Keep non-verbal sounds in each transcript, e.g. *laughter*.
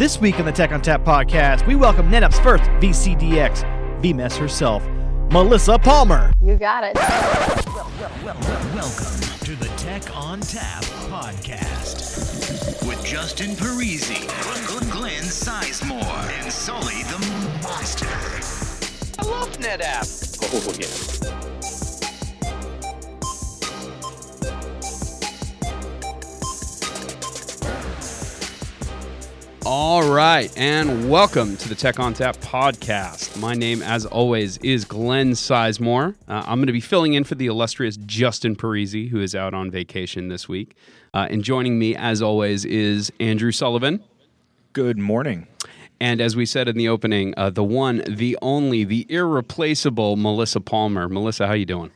This week on the Tech ONTAP podcast, we welcome NetApp's first VCDX, vMiss herself, Melissa Palmer. You got it. Welcome to the Tech ONTAP podcast with Justin Parisi, Glenn Sizemore, and Sully the Monster. I love NetApp. Oh, yeah. All right, and welcome to the Tech ONTAP podcast. My name, as always, is Glenn Sizemore. Uh, I'm going to be filling in for the illustrious Justin Parisi, who is out on vacation this week. Uh, and joining me, as always, is Andrew Sullivan. Good morning. And as we said in the opening, uh, the one, the only, the irreplaceable Melissa Palmer. Melissa, how you doing?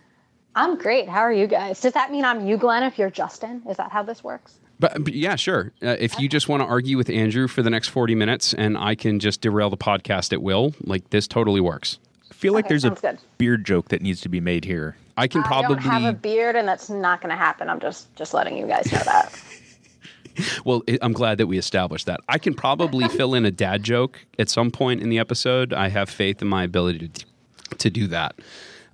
I'm great. How are you guys? Does that mean I'm you, Glenn, if you're Justin? Is that how this works? But, but yeah, sure. Uh, if you just want to argue with Andrew for the next 40 minutes and I can just derail the podcast at will, like this totally works. I feel like Okay, there's a good. beard joke that needs to be made here. I can I probably don't have a beard, and that's not going to happen. I'm just just letting you guys know that. *laughs* Well, I'm glad that we established that. I can probably fill in a dad joke at some point in the episode. I have faith in my ability to, to do that.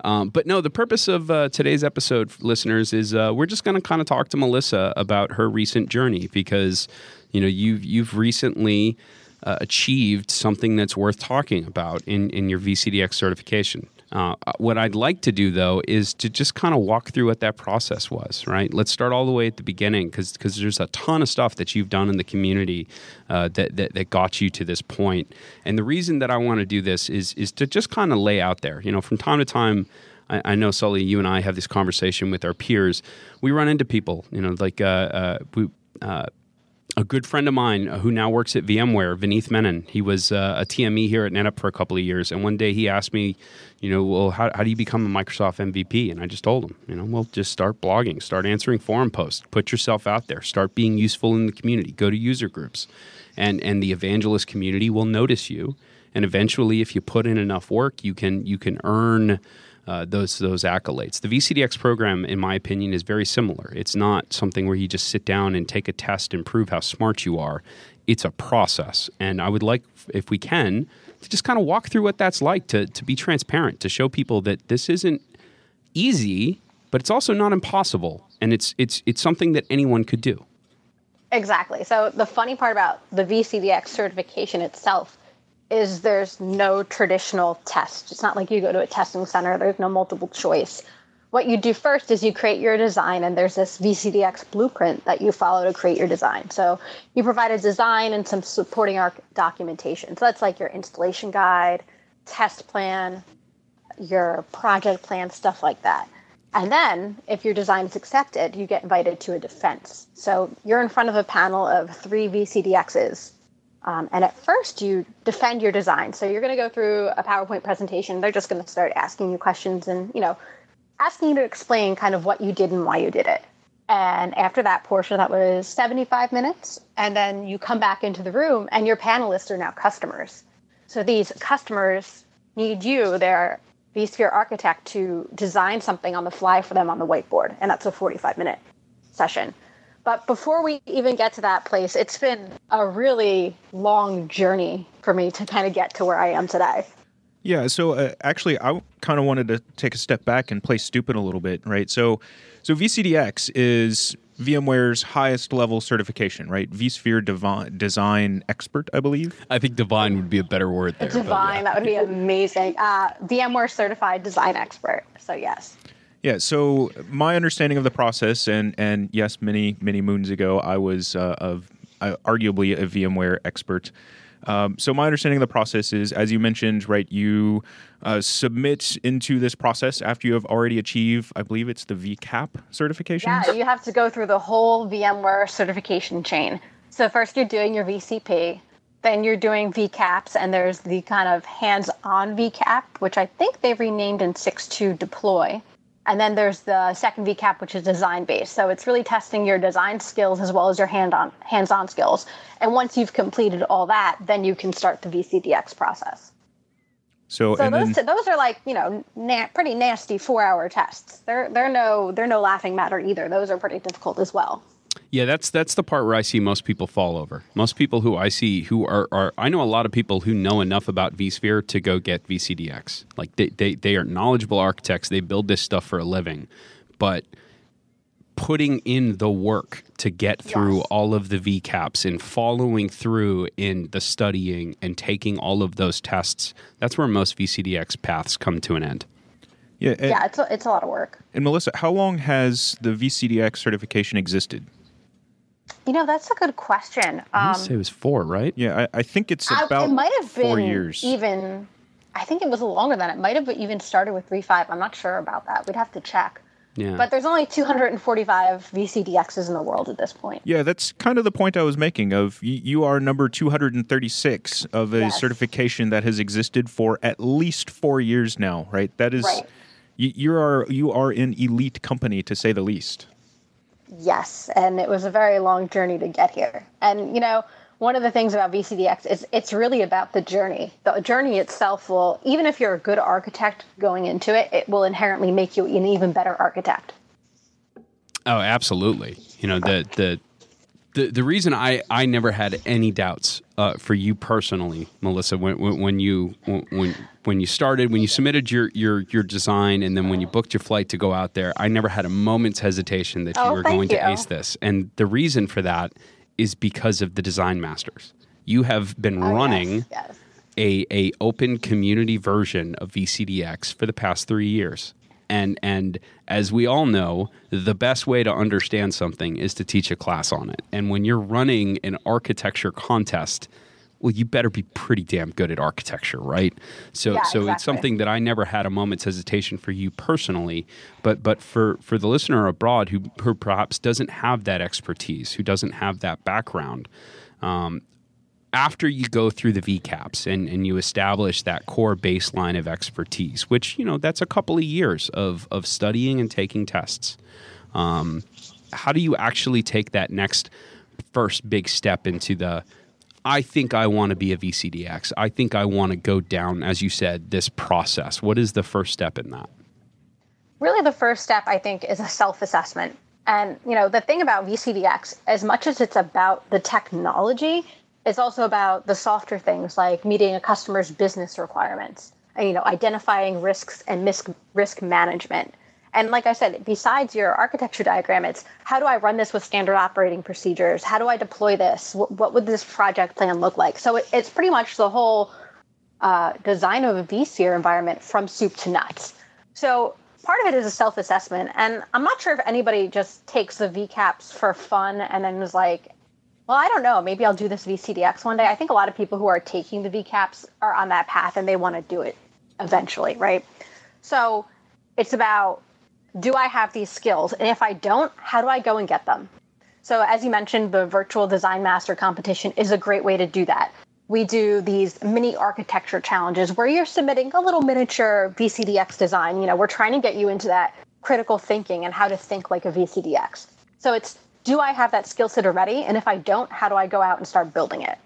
Um, but no, the purpose of uh, today's episode, listeners, is uh, we're just going to kind of talk to Melissa about her recent journey because you know you've you've recently uh, achieved something that's worth talking about in in your VCDX certification. Uh, what I'd like to do though is to just kind of walk through what that process was. Right, let's start all the way at the beginning because there's a ton of stuff that you've done in the community uh, that, that that got you to this point. And the reason that I want to do this is is to just kind of lay out there. You know, from time to time. I, I know Sully, you and I have this conversation with our peers. We run into people, you know, like uh, uh, we, uh, a good friend of mine uh, who now works at VMware, Vineeth Menon. He was uh, a TME here at NetApp for a couple of years, and one day he asked me, you know, well, how, how do you become a Microsoft MVP? And I just told him, you know, well, just start blogging, start answering forum posts, put yourself out there, start being useful in the community, go to user groups, and and the evangelist community will notice you, and eventually, if you put in enough work, you can you can earn uh, those those accolades. The VCDX program, in my opinion, is very similar. It's not something where you just sit down and take a test and prove how smart you are. It's a process, and I would like, if we can, to just kind of walk through what that's like to to be transparent, to show people that this isn't easy, but it's also not impossible, and it's it's it's something that anyone could do. exactly. So the funny part about the VCDX certification itself is there's no traditional test. It's not like you go to a testing center. There's no multiple choice. What you do first is you create your design, and there's this VCDX blueprint that you follow to create your design. So you provide a design and some supporting arc documentation. So that's like your installation guide, test plan, your project plan, stuff like that. And then, if your design is accepted, you get invited to a defense. So you're in front of a panel of three VCDXs. Um, and at first, you defend your design. So you're going to go through a PowerPoint presentation. They're just going to start asking you questions and, you know, asking you to explain kind of what you did and why you did it. And after that portion, that was 75 minutes. And then you come back into the room, and your panelists are now customers. So these customers need you, their vSphere architect, to design something on the fly for them on the whiteboard. And that's a 45 minute session. But before we even get to that place, it's been a really long journey for me to kind of get to where I am today. Yeah, so uh, actually, I kind of wanted to take a step back and play stupid a little bit, right? So, so VCDX is VMware's highest level certification, right? vSphere Devi- Design Expert, I believe. I think divine would be a better word there. but yeah. Divine, that would be amazing. Uh, VMware certified design expert. So, yes. Yeah. So my understanding of the process, and and yes, many many moons ago, I was uh, of uh, arguably a VMware expert. Um, so my understanding of the process is, as you mentioned, right, you uh, submit into this process after you have already achieved, I believe it's the VCAP certification. Yeah, you have to go through the whole VMware certification chain. So first you're doing your VCP, then you're doing VCAPs, and there's the kind of hands-on VCAP, which I think they've renamed in six 6.2 deploy. And then there's the second VCAP, which is design-based. So it's really testing your design skills as well as your hand-on, hands-on skills. And once you've completed all that, then you can start the VCDX process. So, So and those then, those are like you know na- pretty nasty four hour tests. They're they're no they're no laughing matter either. Those are pretty difficult as well. Yeah, that's that's the part where I see most people fall over. Most people who I see who are, are I know a lot of people who know enough about vSphere to go get VCDX. Like they, they they are knowledgeable architects. They build this stuff for a living, but putting in the work to get through Yes. all of the VCAPs and following through in the studying and taking all of those tests, that's where most VCDX paths come to an end. Yeah, and, Yeah, it's a, it's a lot of work. and Melissa, how long has the VCDX certification existed? You know, that's a good question. I Um, say it was four, right? Yeah, I, I think it's I- about it might have been four years. even. I think it was longer than it might have even started with three five. I'm not sure about that. We'd have to check. Yeah. But there's only 245 VCDXs in the world at this point. Yeah, that's kind of the point I was making. Of you are number two hundred and thirty-six of a Yes. certification that has existed for at least four years now. Right? That is, Right. you, you are you are an elite company to say the least. Yes, and it was a very long journey to get here. And you know, one of the things about VCDX is it's really about the journey. The journey itself will, even if you're a good architect going into it, it will inherently make you an even better architect. Oh, absolutely. You know the the the, the reason I, I never had any doubts uh, for you personally, Melissa, when, when, when you when when you started, when you submitted your, your your design, and then when you booked your flight to go out there, I never had a moment's hesitation that you Oh, were going to ace this. And the reason for that is because of the design masters. You have been Oh, running yes, yes. a, a open community version of VCDX for the past three years. And and as we all know, the best way to understand something is to teach a class on it. And when you're running an architecture contest, well, you better be pretty damn good at architecture, right? So Yeah, so it's something that I never had a moment's hesitation for you personally, but but for for the listener abroad who who perhaps doesn't have that expertise, who doesn't have that background, um, after you go through the VCAPs and, and you establish that core baseline of expertise, which, you know, that's a couple of years of, of studying and taking tests. Um, how do you actually take that next first big step into the, I think I want to be a VCDX. I think I want to go down, as you said, this process. What is the first step in that? really the first step i think is a self-assessment and you know the thing about vcdx as much as it's about the technology it's also about the softer things like meeting a customer's business requirements you know identifying risks and mis- risk management. And like i said besides your architecture diagram it's how do i run this with standard operating procedures? How do i deploy this? What, what would this project plan look like? So it, it's pretty much the whole uh, design of a vcr environment from soup to nuts. So part of it is a self-assessment, and I'm not sure if anybody just takes the VCAPs for fun and then is like, "Well, I don't know, maybe I'll do this VCDX one day." I think a lot of people who are taking the VCAPs are on that path and they want to do it eventually, right? So it's about do I have these skills, and if I don't, how do I go and get them? So, as you mentioned, the virtual design master competition is a great way to do that. We do these mini architecture challenges where you're submitting a little miniature VCDX design. You know, we're trying to get you into that critical thinking and how to think like a VCDX. So, it's do I have that skill set already? And if I don't, how do I go out and start building it?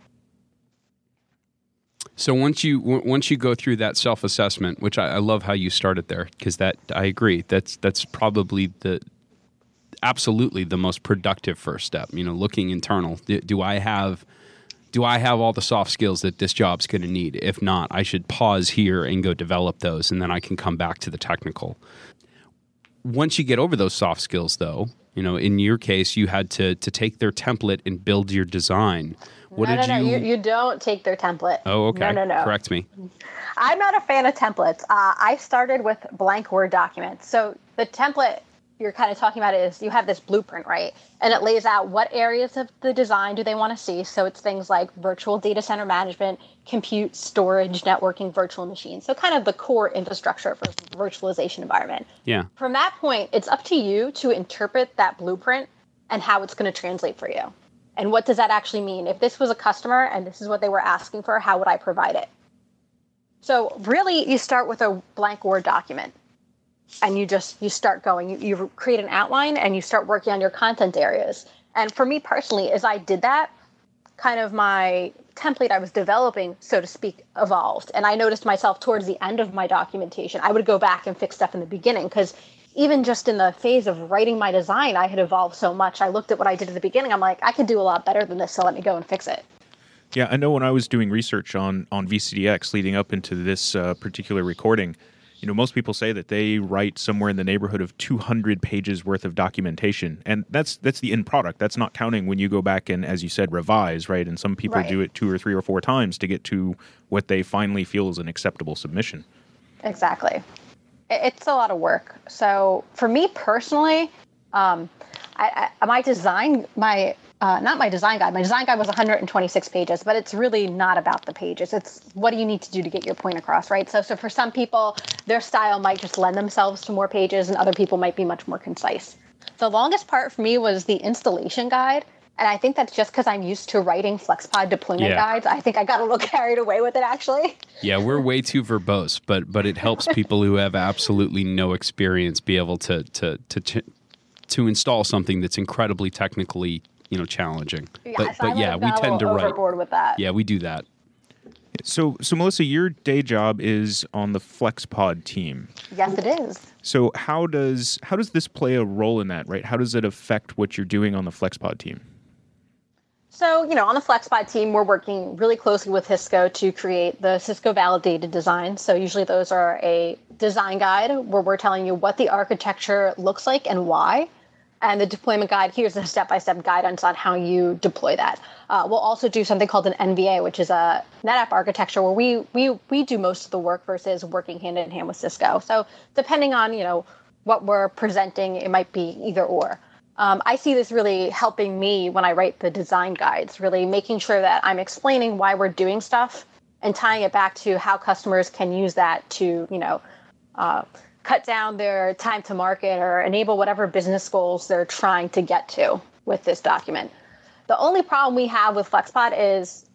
So once you w- once you go through that self assessment, which I, I love how you started there, because that I agree that's that's probably the absolutely the most productive first step. You know, looking internal. Do, do I have do I have all the soft skills that this job's going to need? If not, I should pause here and go develop those, and then I can come back to the technical. Once you get over those soft skills, though, you know, in your case, you had to to take their template and build your design. What no, did no, no, you? you, you don't take their template. oh, okay. No, no, no. Correct me. I'm not a fan of templates. Uh, I started with blank Word documents. So the template you're kind of talking about is you have this blueprint, right? And it lays out what areas of the design do they want to see. So it's things like virtual data center management, compute, storage, networking, virtual machines. So kind of the core infrastructure for virtualization environment. Yeah. From that point, it's up to you to interpret that blueprint and how it's going to translate for you. And what does that actually mean? If this was a customer and this is what they were asking for, how would I provide it? So really, you start with a blank Word document, and you just you start going. You, you create an outline and you start working on your content areas. And for me personally, as I did that, kind of my template I was developing, so to speak, evolved. And I noticed myself towards the end of my documentation, I would go back and fix stuff in the beginning because even just in the phase of writing my design, I had evolved so much. I looked at what I did at the beginning. I'm like, I could do a lot better than this, so let me go and fix it. Yeah, I know when I was doing research on on VCDX leading up into this uh, particular recording, you know, most people say that they write somewhere in the neighborhood of 200 pages worth of documentation, and that's that's the end product. That's not counting when you go back and, as you said, revise, right? And some people Right. do it two or three or four times to get to what they finally feel is an acceptable submission. Exactly. It's a lot of work. So for me personally, um, I, I, my design, my uh, not my design guide. My design guide was 126 pages, but it's really not about the pages. It's what do you need to do to get your point across, right? So, so for some people, their style might just lend themselves to more pages, and other people might be much more concise. The longest part for me was the installation guide. And I think that's just because I'm used to writing FlexPod deployment Yeah. guides. I think I got a little *laughs* carried away with it, actually. Yeah, we're way too verbose, but but it helps people who have absolutely no experience be able to to to to, to install something that's incredibly technically you know challenging. Yeah, but so but yeah, we tend to write. overboard with that. Yeah, we do that. So, so Melissa, your day job is on the FlexPod team. Yes, it is. So, how does how does this play a role in that? Right? How does it affect what you're doing on the FlexPod team? So, you know, on the FlexPod team, we're working really closely with Cisco to create the Cisco validated design. So, usually those are a design guide where we're telling you what the architecture looks like and why. And the deployment guide, here's a step by step guidance on how you deploy that. Uh, we'll also do something called an NVA, which is a NetApp architecture where we, we, we do most of the work versus working hand in hand with Cisco. So, depending on, you know, what we're presenting, it might be either or. Um, I see this really helping me when I write the design guides, really making sure that I'm explaining why we're doing stuff and tying it back to how customers can use that to, you know, uh, cut down their time to market or enable whatever business goals they're trying to get to with this document. The only problem we have with FlexPod is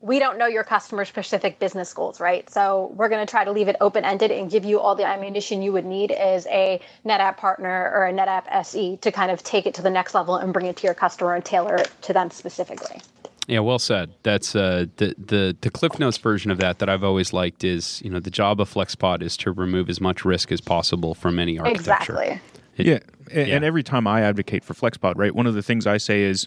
we don't know your customer specific business goals, right? So we're going to try to leave it open ended and give you all the ammunition you would need as a NetApp partner or a NetApp SE to kind of take it to the next level and bring it to your customer and tailor it to them specifically. Yeah, well said. That's uh, the the the Cliff Notes version of that that I've always liked is you know the job of FlexPod is to remove as much risk as possible from any architecture. Exactly. It- yeah. And, and every time I advocate for FlexPod, right, one of the things I say is,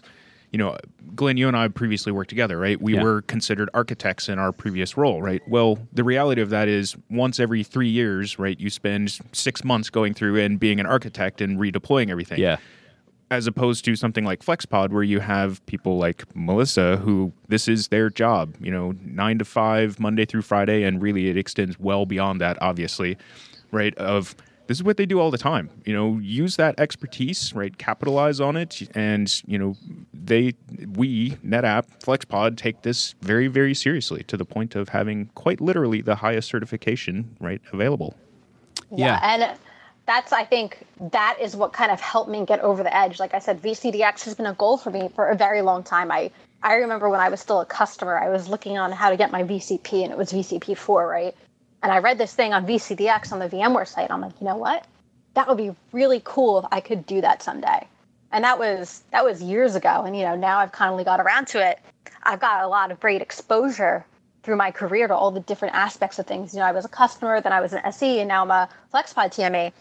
you know, Glenn, you and I previously worked together, right? We Yeah. were considered architects in our previous role, right? Well, the reality of that is once every three years, right, you spend six months going through and being an architect and redeploying everything. Yeah. As opposed to something like FlexPod, where you have people like Melissa, who this is their job, you know, nine to five, Monday through Friday, and really it extends well beyond that, obviously, right? Of this is what they do all the time. You know, use that expertise, right? Capitalize on it, and you know, they, we, NetApp, FlexPod, take this very, very seriously to the point of having quite literally the highest certification, right, available. Yeah. And that's, I think, that is what kind of helped me get over the edge. Like I said, VCDX has been a goal for me for a very long time. I, I remember when I was still a customer, I was looking on how to get my VCP, and it was VCP4, right? And I read this thing on VCDX on the VMware site. I'm like, you know what? That would be really cool if I could do that someday. And that was that was years ago. And you know, now I've kindly got around to it. I've got a lot of great exposure through my career to all the different aspects of things. You know, I was a customer, then I was an SE, and now I'm a FlexPod TME.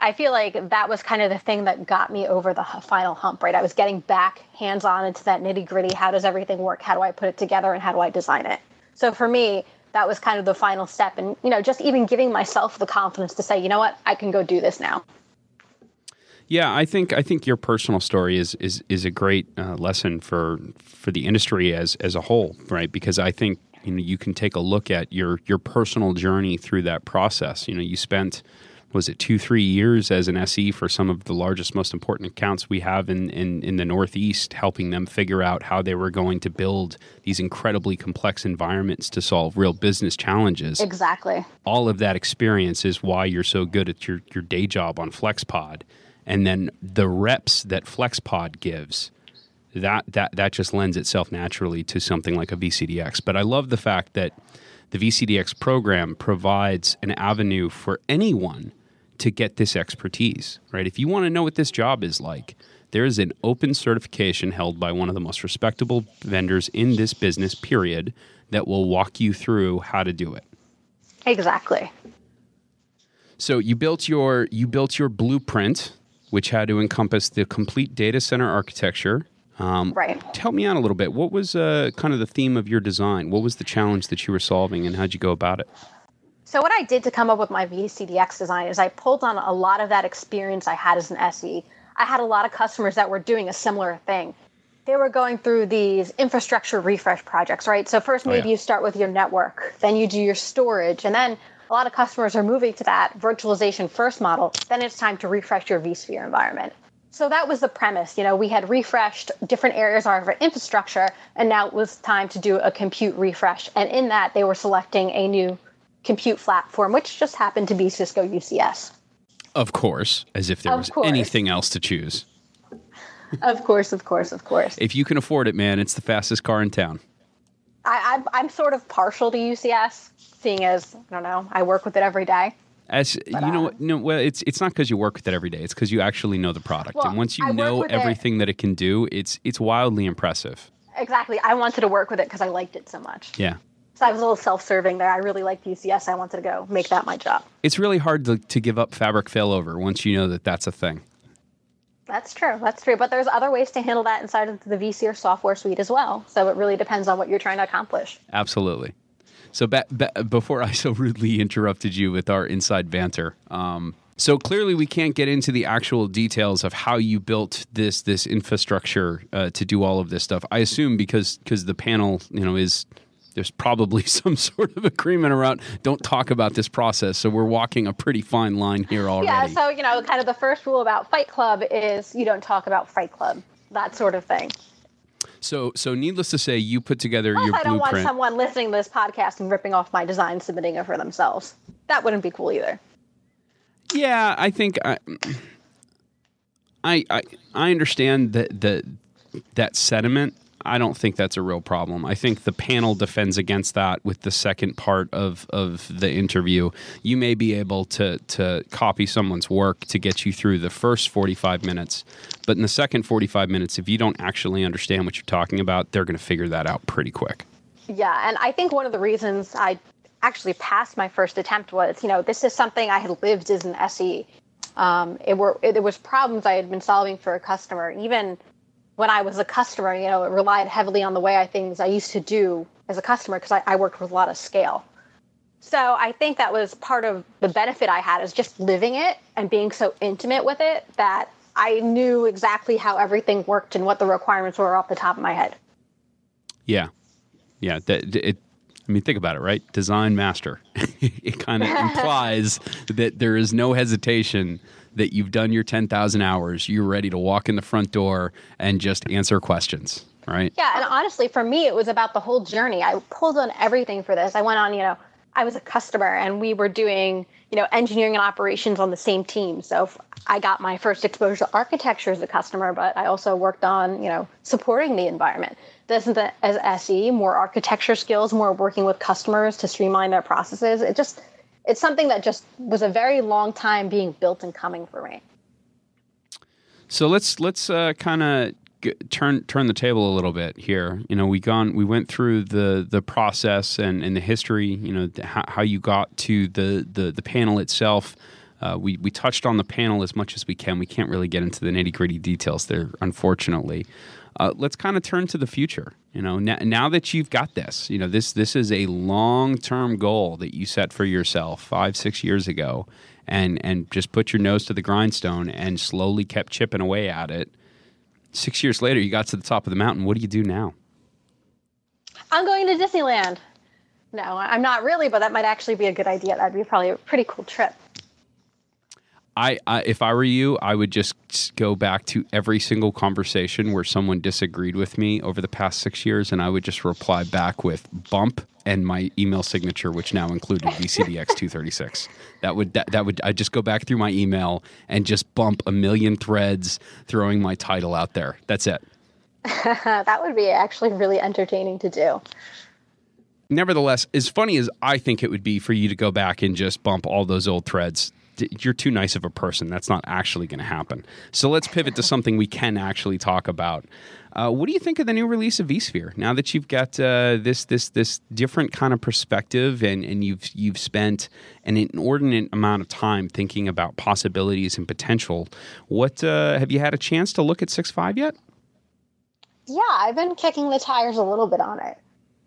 I feel like that was kind of the thing that got me over the final hump, right? I was getting back hands on into that nitty gritty. How does everything work? How do I put it together? And how do I design it? So for me, that was kind of the final step. And, you know, just even giving myself the confidence to say, you know what, I can go do this now. Yeah, I think I think your personal story is is is a great uh, lesson for for the industry as as a whole, right? Because I think you know you can take a look at your your personal journey through that process. You know, you spent was it two three years as an SE for some of the largest, most important accounts we have in in in the Northeast, helping them figure out how they were going to build these incredibly complex environments to solve real business challenges Exactly. all of that experience is why you're so good at your, your day job on FlexPod. And then the reps that FlexPod gives, that, that, that just lends itself naturally to something like a VCDX. But I love the fact that the VCDX program provides an avenue for anyone to get this expertise, right? If you want to know what this job is like, there is an open certification held by one of the most respectable vendors in this business, period, that will walk you through how to do it. Exactly. So you built your you built your blueprint, which had to encompass the complete data center architecture. Um, Right. Tell me out a little bit. What was uh, kind of the theme of your design? What was the challenge that you were solving, and how'd you go about it? So what I did to come up with my VCDX design is I pulled on a lot of that experience I had as an SE. I had a lot of customers that were doing a similar thing. They were going through these infrastructure refresh projects, right? So first oh, maybe yeah. you start with your network, then you do your storage, and then a lot of customers are moving to that virtualization first model. Then it's time to refresh your vSphere environment. So that was the premise. You know, we had refreshed different areas of our infrastructure, and now it was time to do a compute refresh. And in that, they were selecting a new compute platform, which just happened to be Cisco UCS. Of course, as if there Of was course. anything else to choose. Of course, of course, of course. If you can afford it, man, it's the fastest car in town. I, I'm, I'm sort of partial to UCS, seeing as, I don't know, I work with it every day. As you know, uh, what? No, well, it's it's not because you work with it every day. It's because you actually know the product, Well, and once you I know with it- everything that it can do, it's it's wildly impressive. Exactly. I wanted to work with it because I liked it so much. Yeah, So I was a little self serving there. I really liked UCS. I wanted to go make that my job. it's really hard to, to give up fabric failover once you know that that's a thing. That's true. That's true. But there's other ways to handle that inside of the vCR software suite as well. So it really depends on what you're trying to accomplish. Absolutely. So ba- ba- before I *laughs* so rudely interrupted you with our inside banter, um, so clearly we can't get into the actual details of how you built this this infrastructure uh, to do all of this stuff. I assume because because the panel you know is there's probably *laughs* some sort of agreement around don't talk about this process. So we're walking a pretty fine line here already. Yeah. So, you know, kind of the first rule about Fight Club is you don't talk about Fight Club, that sort of thing. so so needless to say, you put together your I don't want someone listening to this podcast and ripping off my design, submitting it for themselves. That wouldn't be cool either. Yeah, I think I, I, I, I understand that that that sentiment. I don't think that's a real problem. I think the panel defends against that with the second part of, of the interview. You may be able to to copy someone's work to get you through the first 45 minutes, but in the second 45 minutes if you don't actually understand what you're talking about, they're going to figure that out pretty quick. Yeah, and I think one of the reasons I actually passed my first attempt was, you know, this is something I had lived as an SE. Um, it were it, there was problems I had been solving for a customer. Even when I was a customer, you know, it relied heavily on the way I things I used to do as a customer because I, I worked with a lot of scale. So I think that was part of the benefit I had is just living it and being so intimate with it that I knew exactly how everything worked and what the requirements were off the top of my head. Yeah, yeah. That it. I mean, think about it, right? Design master. *laughs* it kind of *laughs* implies that there is no hesitation that you've done your ten thousand hours. You're ready to walk in the front door and just answer questions, right? Yeah, and honestly, for me, it was about the whole journey. I pulled on everything for this. I went on, you know, I was a customer and we were doing, you know, engineering and operations on the same team. So I got my first exposure to architecture as a customer, but I also worked on, you know, supporting the environment. The, as SE, more architecture skills, more working with customers to streamline their processes. It just, it's something that just was a very long time being built and coming for me. So let's let's uh, kind of turn turn the table a little bit here. You know, we gone we went through the the process and, and the history. You know, th- how, how you got to the the, the panel itself. Uh, we we touched on the panel as much as we can. We can't really get into the nitty gritty details there, unfortunately. Uh, let's kind of turn to the future. You know, now, now that you've got this, you know this this is a long term goal that you set for yourself five six years ago, and and just put your nose to the grindstone and slowly kept chipping away at it. Six years later, you got to the top of the mountain. What do you do now? I'm going to Disneyland. No, I'm not really, but that might actually be a good idea. That'd be probably a pretty cool trip. I, I if I were you, I would just go back to every single conversation where someone disagreed with me over the past six years, and I would just reply back with bump and my email signature, which now included VCDX two thirty six. That would that, that would I just go back through my email and just bump a million threads, throwing my title out there. That's it. *laughs* That would be actually really entertaining to do. Nevertheless, as funny as I think it would be for you to go back and just bump all those old threads, you're too nice of a person. That's not actually going to happen. So let's pivot to something we can actually talk about. Uh, what do you think of the new release of vSphere? Now that you've got uh, this this this different kind of perspective, and, and you've you've spent an inordinate amount of time thinking about possibilities and potential. What uh, have you had a chance to look at six five yet? Yeah, I've been kicking the tires a little bit on it.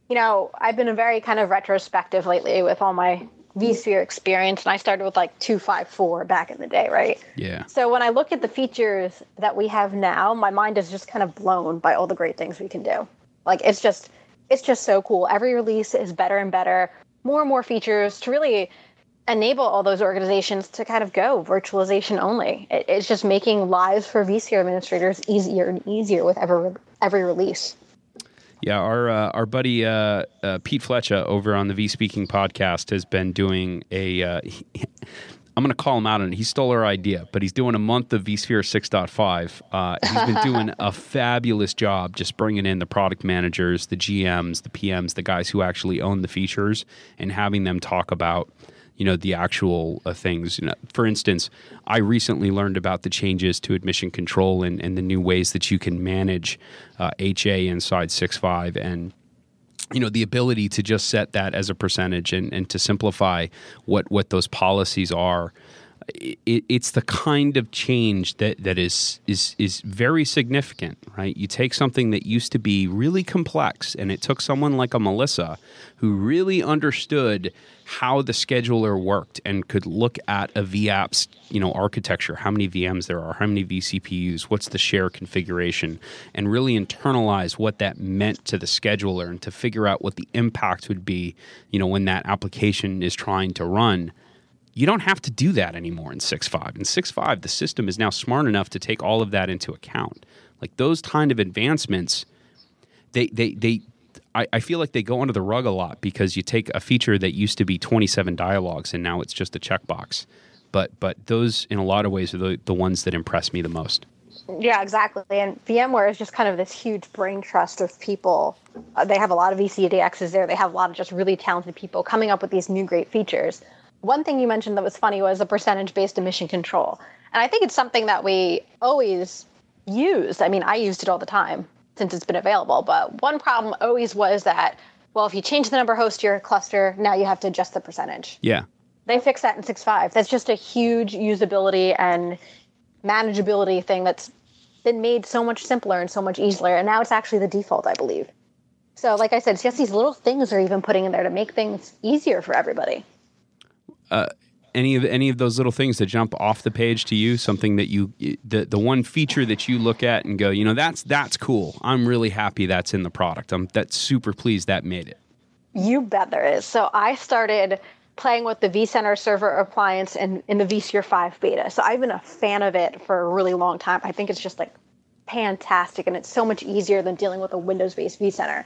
You know, I've been a very kind of retrospective lately with all my vSphere experience, and I started with like 254 back in the day, right? Yeah. So when I look at the features that we have now, my mind is just kind of blown by all the great things we can do. Like it's just it's just so cool. Every release is better and better, more and more features to really enable all those organizations to kind of go virtualization only. It, it's just making lives for vSphere administrators easier and easier with every every release. Yeah, our uh, our buddy uh, uh, Pete Flecha over on the vSpeaking podcast has been doing a. Uh, *laughs* I'm going to call him out on it. He stole our idea, but he's doing a month of vSphere 6.5. Uh, he's been doing a *laughs* fabulous job just bringing in the product managers, the GMs, the PMs, the guys who actually own the features, and having them talk about you know the actual uh, things. You know, for instance, I recently learned about the changes to admission control and, and the new ways that you can manage uh, HA inside 6.5 and you know the ability to just set that as a percentage and, and to simplify what what those policies are it, it's the kind of change that that is is is very significant right you take something that used to be really complex and it took someone like a melissa who really understood how the scheduler worked and could look at a VApps, you know, architecture, how many VMs there are, how many vCPUs, what's the share configuration, and really internalize what that meant to the scheduler and to figure out what the impact would be, you know, when that application is trying to run. You don't have to do that anymore in 6.5. In 6.5, the system is now smart enough to take all of that into account. Like those kind of advancements, they they they I, I feel like they go under the rug a lot because you take a feature that used to be 27 dialogues and now it's just a checkbox. But but those in a lot of ways are the, the ones that impress me the most. Yeah, exactly. And VMware is just kind of this huge brain trust of people. Uh, they have a lot of VCDXs there. They have a lot of just really talented people coming up with these new great features. One thing you mentioned that was funny was the percentage based admission control. And I think it's something that we always used. I mean, I used it all the time since it's been available. But one problem always was that, well, if you change the number of hosts to your cluster, now you have to adjust the percentage. Yeah. They fixed that in 6.5. That's just a huge usability and manageability thing that's been made so much simpler and so much easier. And now it's actually the default, I believe. So, like I said, it's just these little things they're even putting in there to make things easier for everybody. Uh, any of any of those little things that jump off the page to you something that you the the one feature that you look at and go you know that's that's cool i'm really happy that's in the product i'm that's super pleased that made it You bet there is. So I started playing with the vCenter server appliance in, in the vSphere 5 beta. So I've been a fan of it for a really long time. I think it's just like fantastic and it's so much easier than dealing with a Windows based vCenter.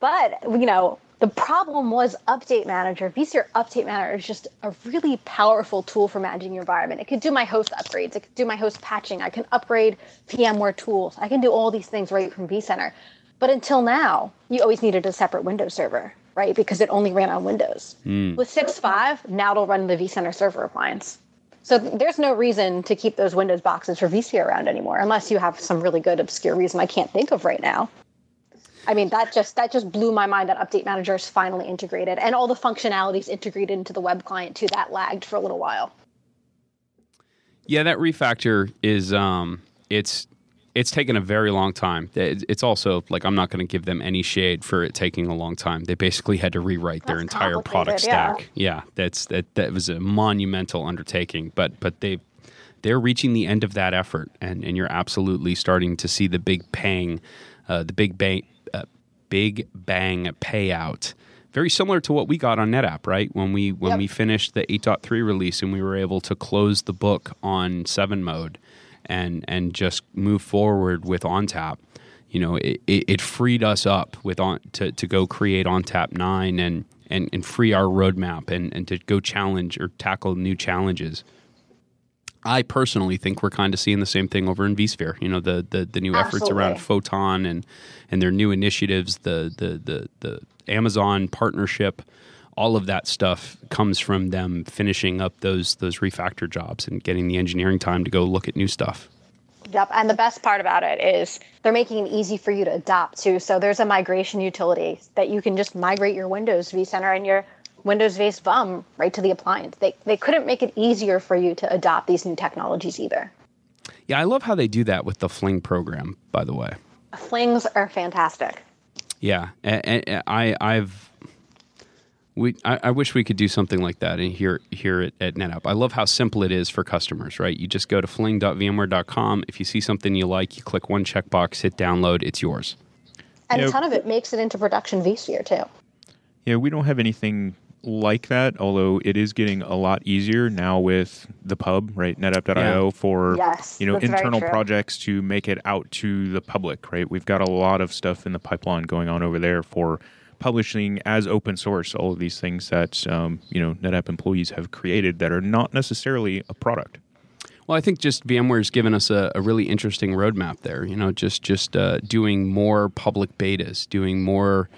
But, you know, the problem was Update Manager. vSphere Update Manager is just a really powerful tool for managing your environment. It could do my host upgrades, it could do my host patching, I can upgrade VMware tools, I can do all these things right from vCenter. But until now, you always needed a separate Windows server, right? Because it only ran on Windows. Hmm. With 6.5, now it'll run the vCenter server appliance. So there's no reason to keep those Windows boxes for vSphere around anymore, unless you have some really good obscure reason I can't think of right now. I mean, that just that just blew my mind that Update Manager is finally integrated, and all the functionalities integrated into the web client too. That lagged for a little while. yeah that refactor is um it's it's taken a very long time it's also like i'm not going to give them any shade for it taking a long time they basically had to rewrite their entire product complicated, yeah. stack yeah that's that that was a monumental undertaking but but they they're reaching the end of that effort and and you're absolutely starting to see the big pang uh, the big bang big bang payout very similar to what we got on NetApp, right? When we when Yep. we finished the 8.3 release and we were able to close the book on 7 mode and and just move forward with ONTAP. You know, it, it, it freed us up with on to, to go create ONTAP 9 and, and, and free our roadmap and, and to go challenge or tackle new challenges. I personally think we're kind of seeing the same thing over in vSphere. You know, the the, the new efforts around Photon and and their new initiatives, the the the the Amazon partnership, all of that stuff comes from them finishing up those those refactor jobs and getting the engineering time to go look at new stuff. Yep. And the best part about it is they're making it easy for you to adopt too. So there's a migration utility that you can just migrate your Windows vCenter and your Windows based VUM right to the appliance. They, they couldn't make it easier for you to adopt these new technologies either. Yeah, I love how they do that with the Fling program, by the way. Flings are fantastic. Yeah, and, and I, I've we I, I, wish we could do something like that and here here at, at, NetApp. I love how simple it is for customers, right? You just go to fling.vmware.com. If you see something you like, you click one checkbox, hit download, it's yours. And a ton of it makes it into production vSphere too. Yeah, we don't have anything like that, although it is getting a lot easier now with the pub, right? NetApp.io yeah. for yes, you know internal projects to make it out to the public, right? We've got a lot of stuff in the pipeline going on over there for publishing as open source all of these things that um, you know NetApp employees have created that are not necessarily a product. Well, I think just VMware's given us a, a really interesting roadmap there. You know, just just uh, doing more public betas, doing more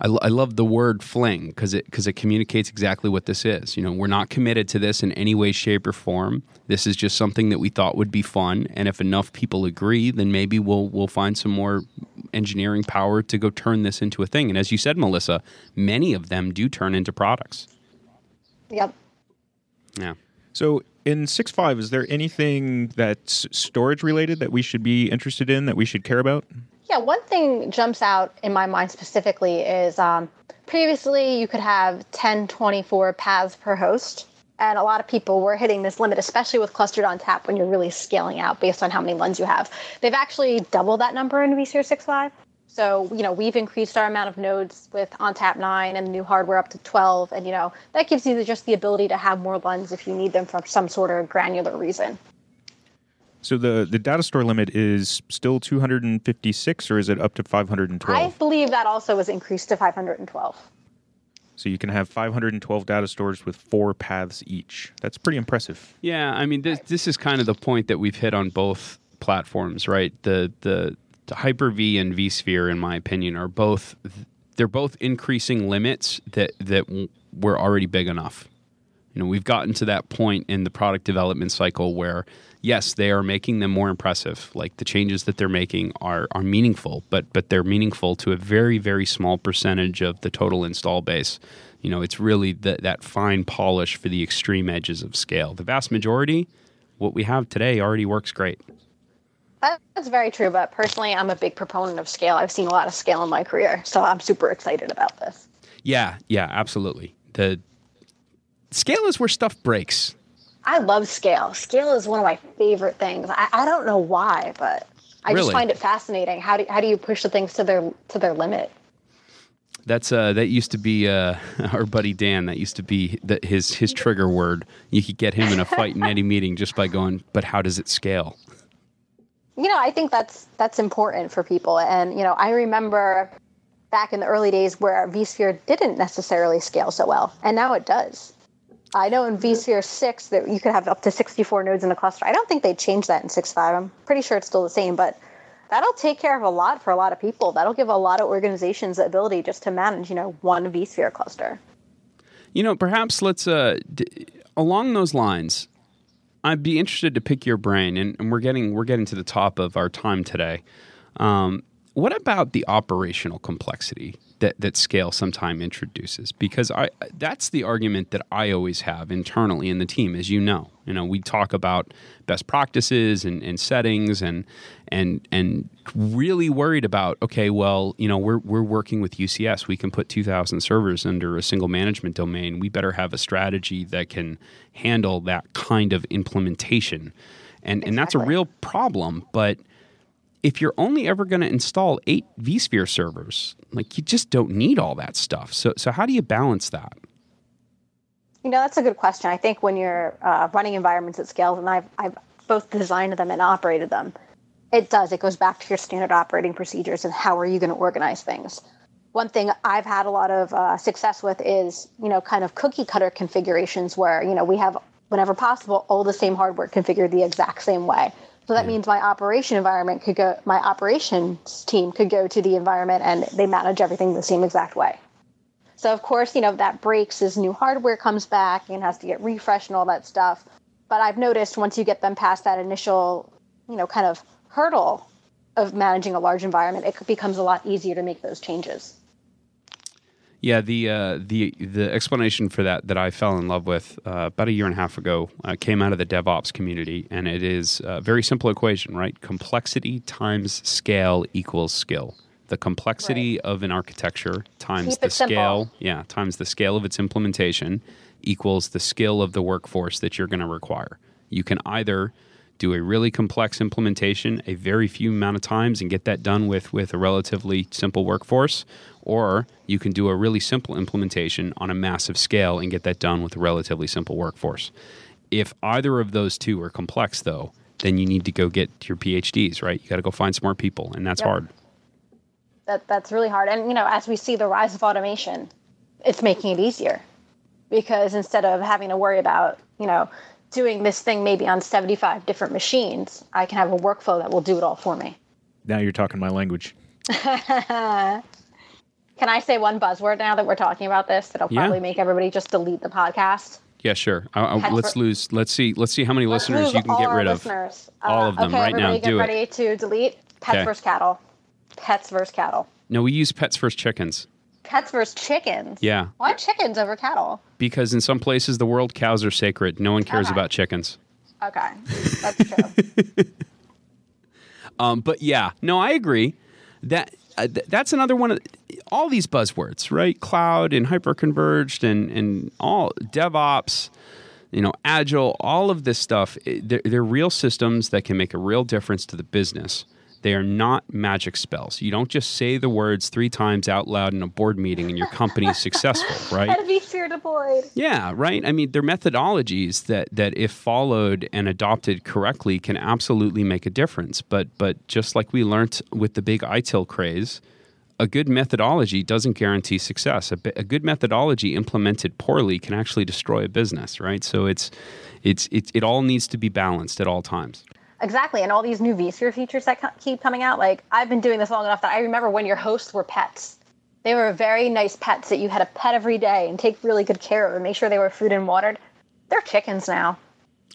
I, I love the word fling because it because it communicates exactly what this is. You know, we're not committed to this in any way, shape, or form. This is just something that we thought would be fun, and if enough people agree, then maybe we'll we'll find some more engineering power to go turn this into a thing. And as you said, Melissa, many of them do turn into products. Yep. Yeah. So in 6.5, is there anything that's storage related that we should be interested in that we should care about? Yeah, one thing jumps out in my mind specifically is um, previously you could have 10, 24 paths per host. And a lot of people were hitting this limit, especially with clustered ONTAP when you're really scaling out based on how many LUNs you have. They've actually doubled that number in vSphere 6.5. So, you know, we've increased our amount of nodes with ONTAP 9 and new hardware up to 12. And, you know, that gives you just the ability to have more LUNs if you need them for some sort of granular reason. So the the data store limit is still 256, or is it up to 512? I believe that also was increased to 512. So you can have 512 data stores with four paths each. That's pretty impressive. Yeah, I mean this this is kind of the point that we've hit on both platforms, right? The the, the Hyper-V and vSphere, in my opinion, are both they're both increasing limits that that were already big enough. You know, we've gotten to that point in the product development cycle where yes, they are making them more impressive. Like the changes that they're making are are meaningful, but but they're meaningful to a very very small percentage of the total install base. You know, it's really the, that fine polish for the extreme edges of scale. The vast majority, what we have today, already works great. That's very true, but personally, I'm a big proponent of scale. I've seen a lot of scale in my career, so I'm super excited about this. Yeah, yeah, absolutely. The scale is where stuff breaks. I love scale. Scale is one of my favorite things. I, I don't know why, but I really? just find it fascinating. How do how do you push the things to their to their limit? That's uh, that used to be uh, *laughs* our buddy Dan. That used to be the, his his trigger word. You could get him in a fight in any meeting just by going, "But how does it scale?" You know, I think that's that's important for people. And you know, I remember back in the early days where vSphere didn't necessarily scale so well, and now it does. I know in vSphere 6 that you could have up to 64 nodes in a cluster. I don't think they changed that in 6.5. I'm pretty sure it's still the same, but that'll take care of a lot for a lot of people. That'll give a lot of organizations the ability just to manage, you know, one vSphere cluster. You know, perhaps let's, uh, d- along those lines, I'd be interested to pick your brain, and, and, we're getting we're getting to the top of our time today. Um, what about the operational complexity that, that scale sometime introduces? Because I that's the argument that I always have internally in the team, as you know. You know, we talk about best practices and, and settings and and and really worried about, okay, well, you know, we're we're working with UCS. We can put two thousand servers under a single management domain. We better have a strategy that can handle that kind of implementation. And exactly. and that's a real problem, but if you're only ever going to install eight vSphere servers, like you just don't need all that stuff. So, so how do you balance that? You know, that's a good question. I think when you're uh, running environments at scale, and I've, I've both designed them and operated them, it does. It goes back to your standard operating procedures and how are you going to organize things. One thing I've had a lot of uh, success with is, you know, kind of cookie cutter configurations where, you know, we have, whenever possible, all the same hardware configured the exact same way. So that means my operation environment could go, my operations team could go to the environment and they manage everything the same exact way. So of course, you know, that breaks as new hardware comes back and has to get refreshed and all that stuff. But I've noticed once you get them past that initial, you know, kind of hurdle of managing a large environment, it becomes a lot easier to make those changes. Yeah, the uh, the the explanation for that that I fell in love with uh, about a year and a half ago uh, came out of the DevOps community, and it is a very simple equation, right? Complexity times scale equals skill. The complexity Right. of an architecture times Keep the simple. scale, yeah, times the scale of its implementation equals the skill of the workforce that you're going to require. You can either do a really complex implementation a very few amount of times and get that done with with a relatively simple workforce or you can do a really simple implementation on a massive scale and get that done with a relatively simple workforce if either of those two are complex though then you need to go get your phds right you got to go find smart people and that's Yep. hard That that's really hard. And you know, as we see the rise of automation, it's making it easier because instead of having to worry about you know doing this thing maybe on 75 different machines, I can have a workflow that will do it all for me. Now you're talking my language. *laughs* Can I say one buzzword now that we're talking about this that'll Yeah. probably make everybody just delete the podcast? yeah sure I, I, let's lose let's see let's see how many Let's listeners you can get rid of listeners. All Uh, of them okay, right now. everybody Do it. get ready to delete pets Okay. versus cattle. Pets versus cattle. no we use pets versus chickens Pets versus chickens. yeah Why chickens over cattle? because in some places the world cows are sacred no one cares Okay. about chickens Okay, that's true. *laughs* Um, but yeah, no, I agree. That uh, th- that's another one of all these buzzwords, right? Cloud and hyperconverged and and all DevOps, you know, agile, all of this stuff. it- They're, they're real systems that can make a real difference to the business. They are not magic spells. You don't just say the words three times out loud in a board meeting and your company is successful, *laughs* right? Had vSphere deployed. Yeah, right. I mean, they're methodologies that that if followed and adopted correctly can absolutely make a difference. But but just like we learned with the big ITIL craze, a good methodology doesn't guarantee success. A, a good methodology implemented poorly can actually destroy a business, right? So it's it's it, it all needs to be balanced at all times. Exactly, and all these new vSphere features that co- keep coming out. Like I've been doing this long enough that I remember when your hosts were pets. They were very nice pets that you had a pet every day and take really good care of and make sure they were food and watered. They're chickens now.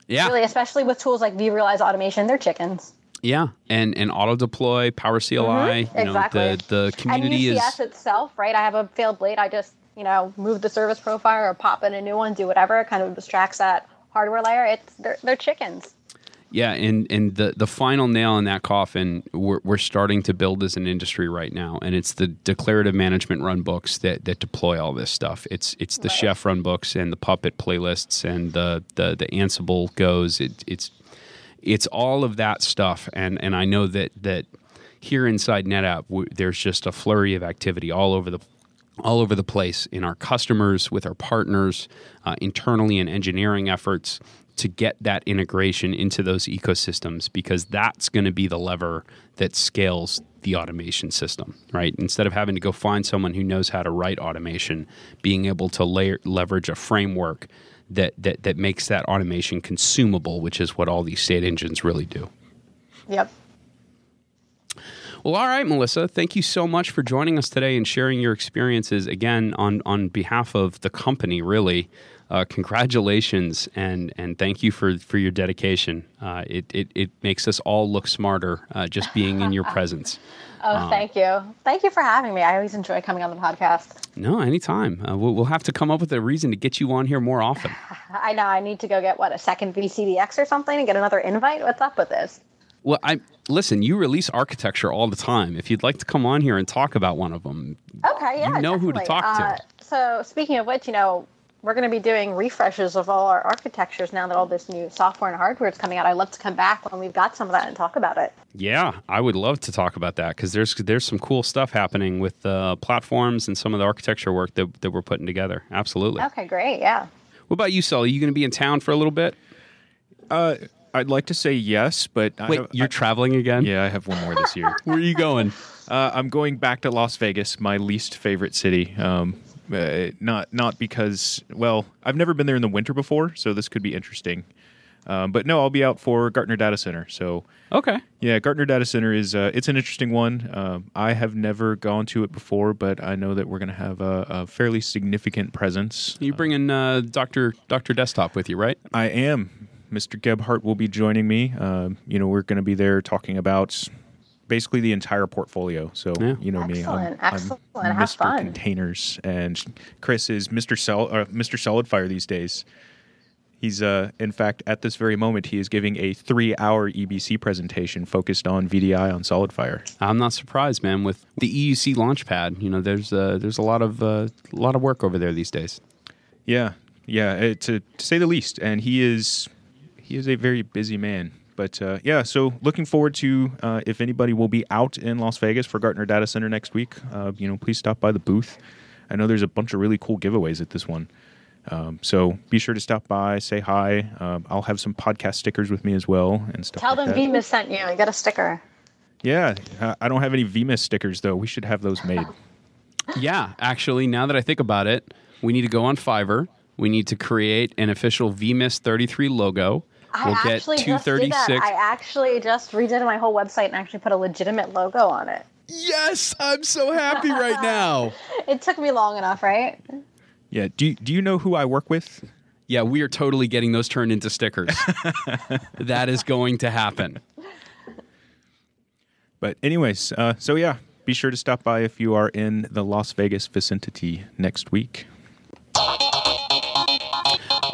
Yeah. Really, especially with tools like vRealize automation, they're chickens. Yeah, and and auto deploy, Power CLI. You know, Mm-hmm. exactly. the the community and is UCS itself, right? I have a failed blade. I just, you know, move the service profile or pop in a new one, do whatever. It kind of distracts that hardware layer. It's they're, they're chickens. Yeah, and and the the final nail in that coffin we're, we're starting to build as an industry right now, and it's the declarative management run books that that deploy all this stuff. It's it's the Right. chef run books and the puppet playlists and the the the Ansible goes. It, it's it's all of that stuff, and and I know that that here inside NetApp w- there's just a flurry of activity all over the all over the place in our customers, with our partners, uh, internally in engineering efforts to get that integration into those ecosystems because that's going to be the lever that scales the automation system, right? Instead of having to go find someone who knows how to write automation, being able to layer, leverage a framework that, that, that makes that automation consumable, which is what all these state engines really do. Yep. Well, all right, Melissa. Thank you so much for joining us today and sharing your experiences again on on behalf of the company. Really, uh, congratulations and and thank you for for your dedication. Uh, it, it it makes us all look smarter uh, just being in your *laughs* presence. Oh, thank you. Thank you for having me. I always enjoy coming on the podcast. No, anytime. Uh, we'll, we'll have to come up with a reason to get you on here more often. *laughs* I know I need to go get what a second VCDX or something and get another invite. What's up with this? Well, I listen. You release architecture all the time. If you'd like to come on here and talk about one of them, Okay, yeah. You know who to definitely. talk to. Uh, so speaking of which, you know, we're going to be doing refreshes of all our architectures now that all this new software and hardware is coming out. I'd love to come back when we've got some of that and talk about it. Yeah, I would love to talk about that because there's there's some cool stuff happening with uh, platforms and some of the architecture work that, that we're putting together. Absolutely. Okay, great. Yeah. What about you, Sully? You going to be in town for a little bit? Uh, I'd like to say yes, but I Wait, have- you're I- traveling again? yeah, I have one more this year. *laughs* Where are you going? Uh, I'm going back to Las Vegas, my least favorite city. Um, uh, not not because well, I've never been there in the winter before, so this could be interesting. Um, but no, I'll be out for Gartner Data Center. So Okay. yeah, Gartner Data Center is uh, it's an interesting one. Um, I have never gone to it before, but I know that we're going to have a, a fairly significant presence. You bringing uh, Doctor Doctor Desktop with you, right? I am. Mr. Gebhardt will be joining me. Um, you know, we're going to be there talking about basically the entire portfolio. So Yeah. you know me, I'm, excellent. I'm Have Mr. fun. Containers, and Chris is Mr. Sol- uh, Mr. Solidfire these days. He's, uh, in fact, at this very moment, he is giving a three-hour EBC presentation focused on VDI on SolidFire. I'm not surprised, man. With the EUC Launchpad, you know, there's uh, there's a lot of uh, a lot of work over there these days. Yeah, yeah, to, to say the least. And he is he is a very busy man. But uh, yeah, so looking forward to uh, if anybody will be out in Las Vegas for Gartner Data Center next week. Uh, you know, please stop by the booth. I know there's a bunch of really cool giveaways at this one. Um, so be sure to stop by, say hi. Um, I'll have some podcast stickers with me as well and stuff. Tell like them that. vMiss sent you. You got a sticker. Yeah, uh, I don't have any vMiss stickers though. We should have those made. *laughs* Yeah, actually, now that I think about it, we need to go on Fiverr. We need to create an official vMiss 33 logo. I we'll get actually just 236. I actually just redid my whole website and actually put a legitimate logo on it. Yes, I'm so happy right *laughs* now. It took me long enough, right? Yeah. Do you, Do you know who I work with? Yeah, we are totally getting those turned into stickers. *laughs* that is going to happen. But anyways, uh, so yeah, be sure to stop by if you are in the Las Vegas vicinity next week.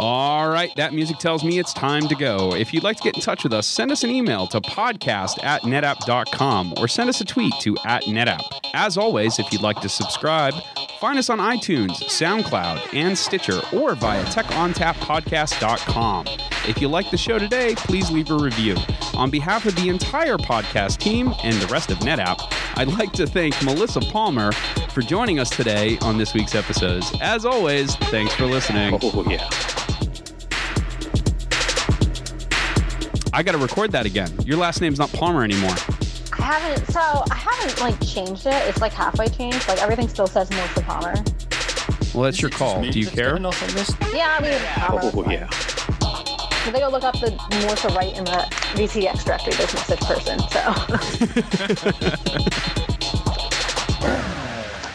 All right, that music tells me it's time to go. If you'd like to get in touch with us, send us an email to podcast at netapp.com or send us a tweet to at netapp. As always, if you'd like to subscribe, find us on iTunes, SoundCloud, and Stitcher or via techontappodcast.com. If you like the show today, please leave a review. On behalf of the entire podcast team and the rest of NetApp, I'd like to thank Melissa Palmer for joining us today on this week's episodes. As always, thanks for listening. Oh, yeah. I got to record that again. Your last name's not Palmer anymore. I haven't. So I haven't like changed it. It's like halfway changed. Like everything still says Melissa Palmer. Well, that's your call. Do you care? Yeah, I mean Palmer. Oh, yeah. So they go look up the Melissa Wright in the VCDX directory. There's no such person. So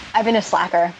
*laughs* I've been a slacker.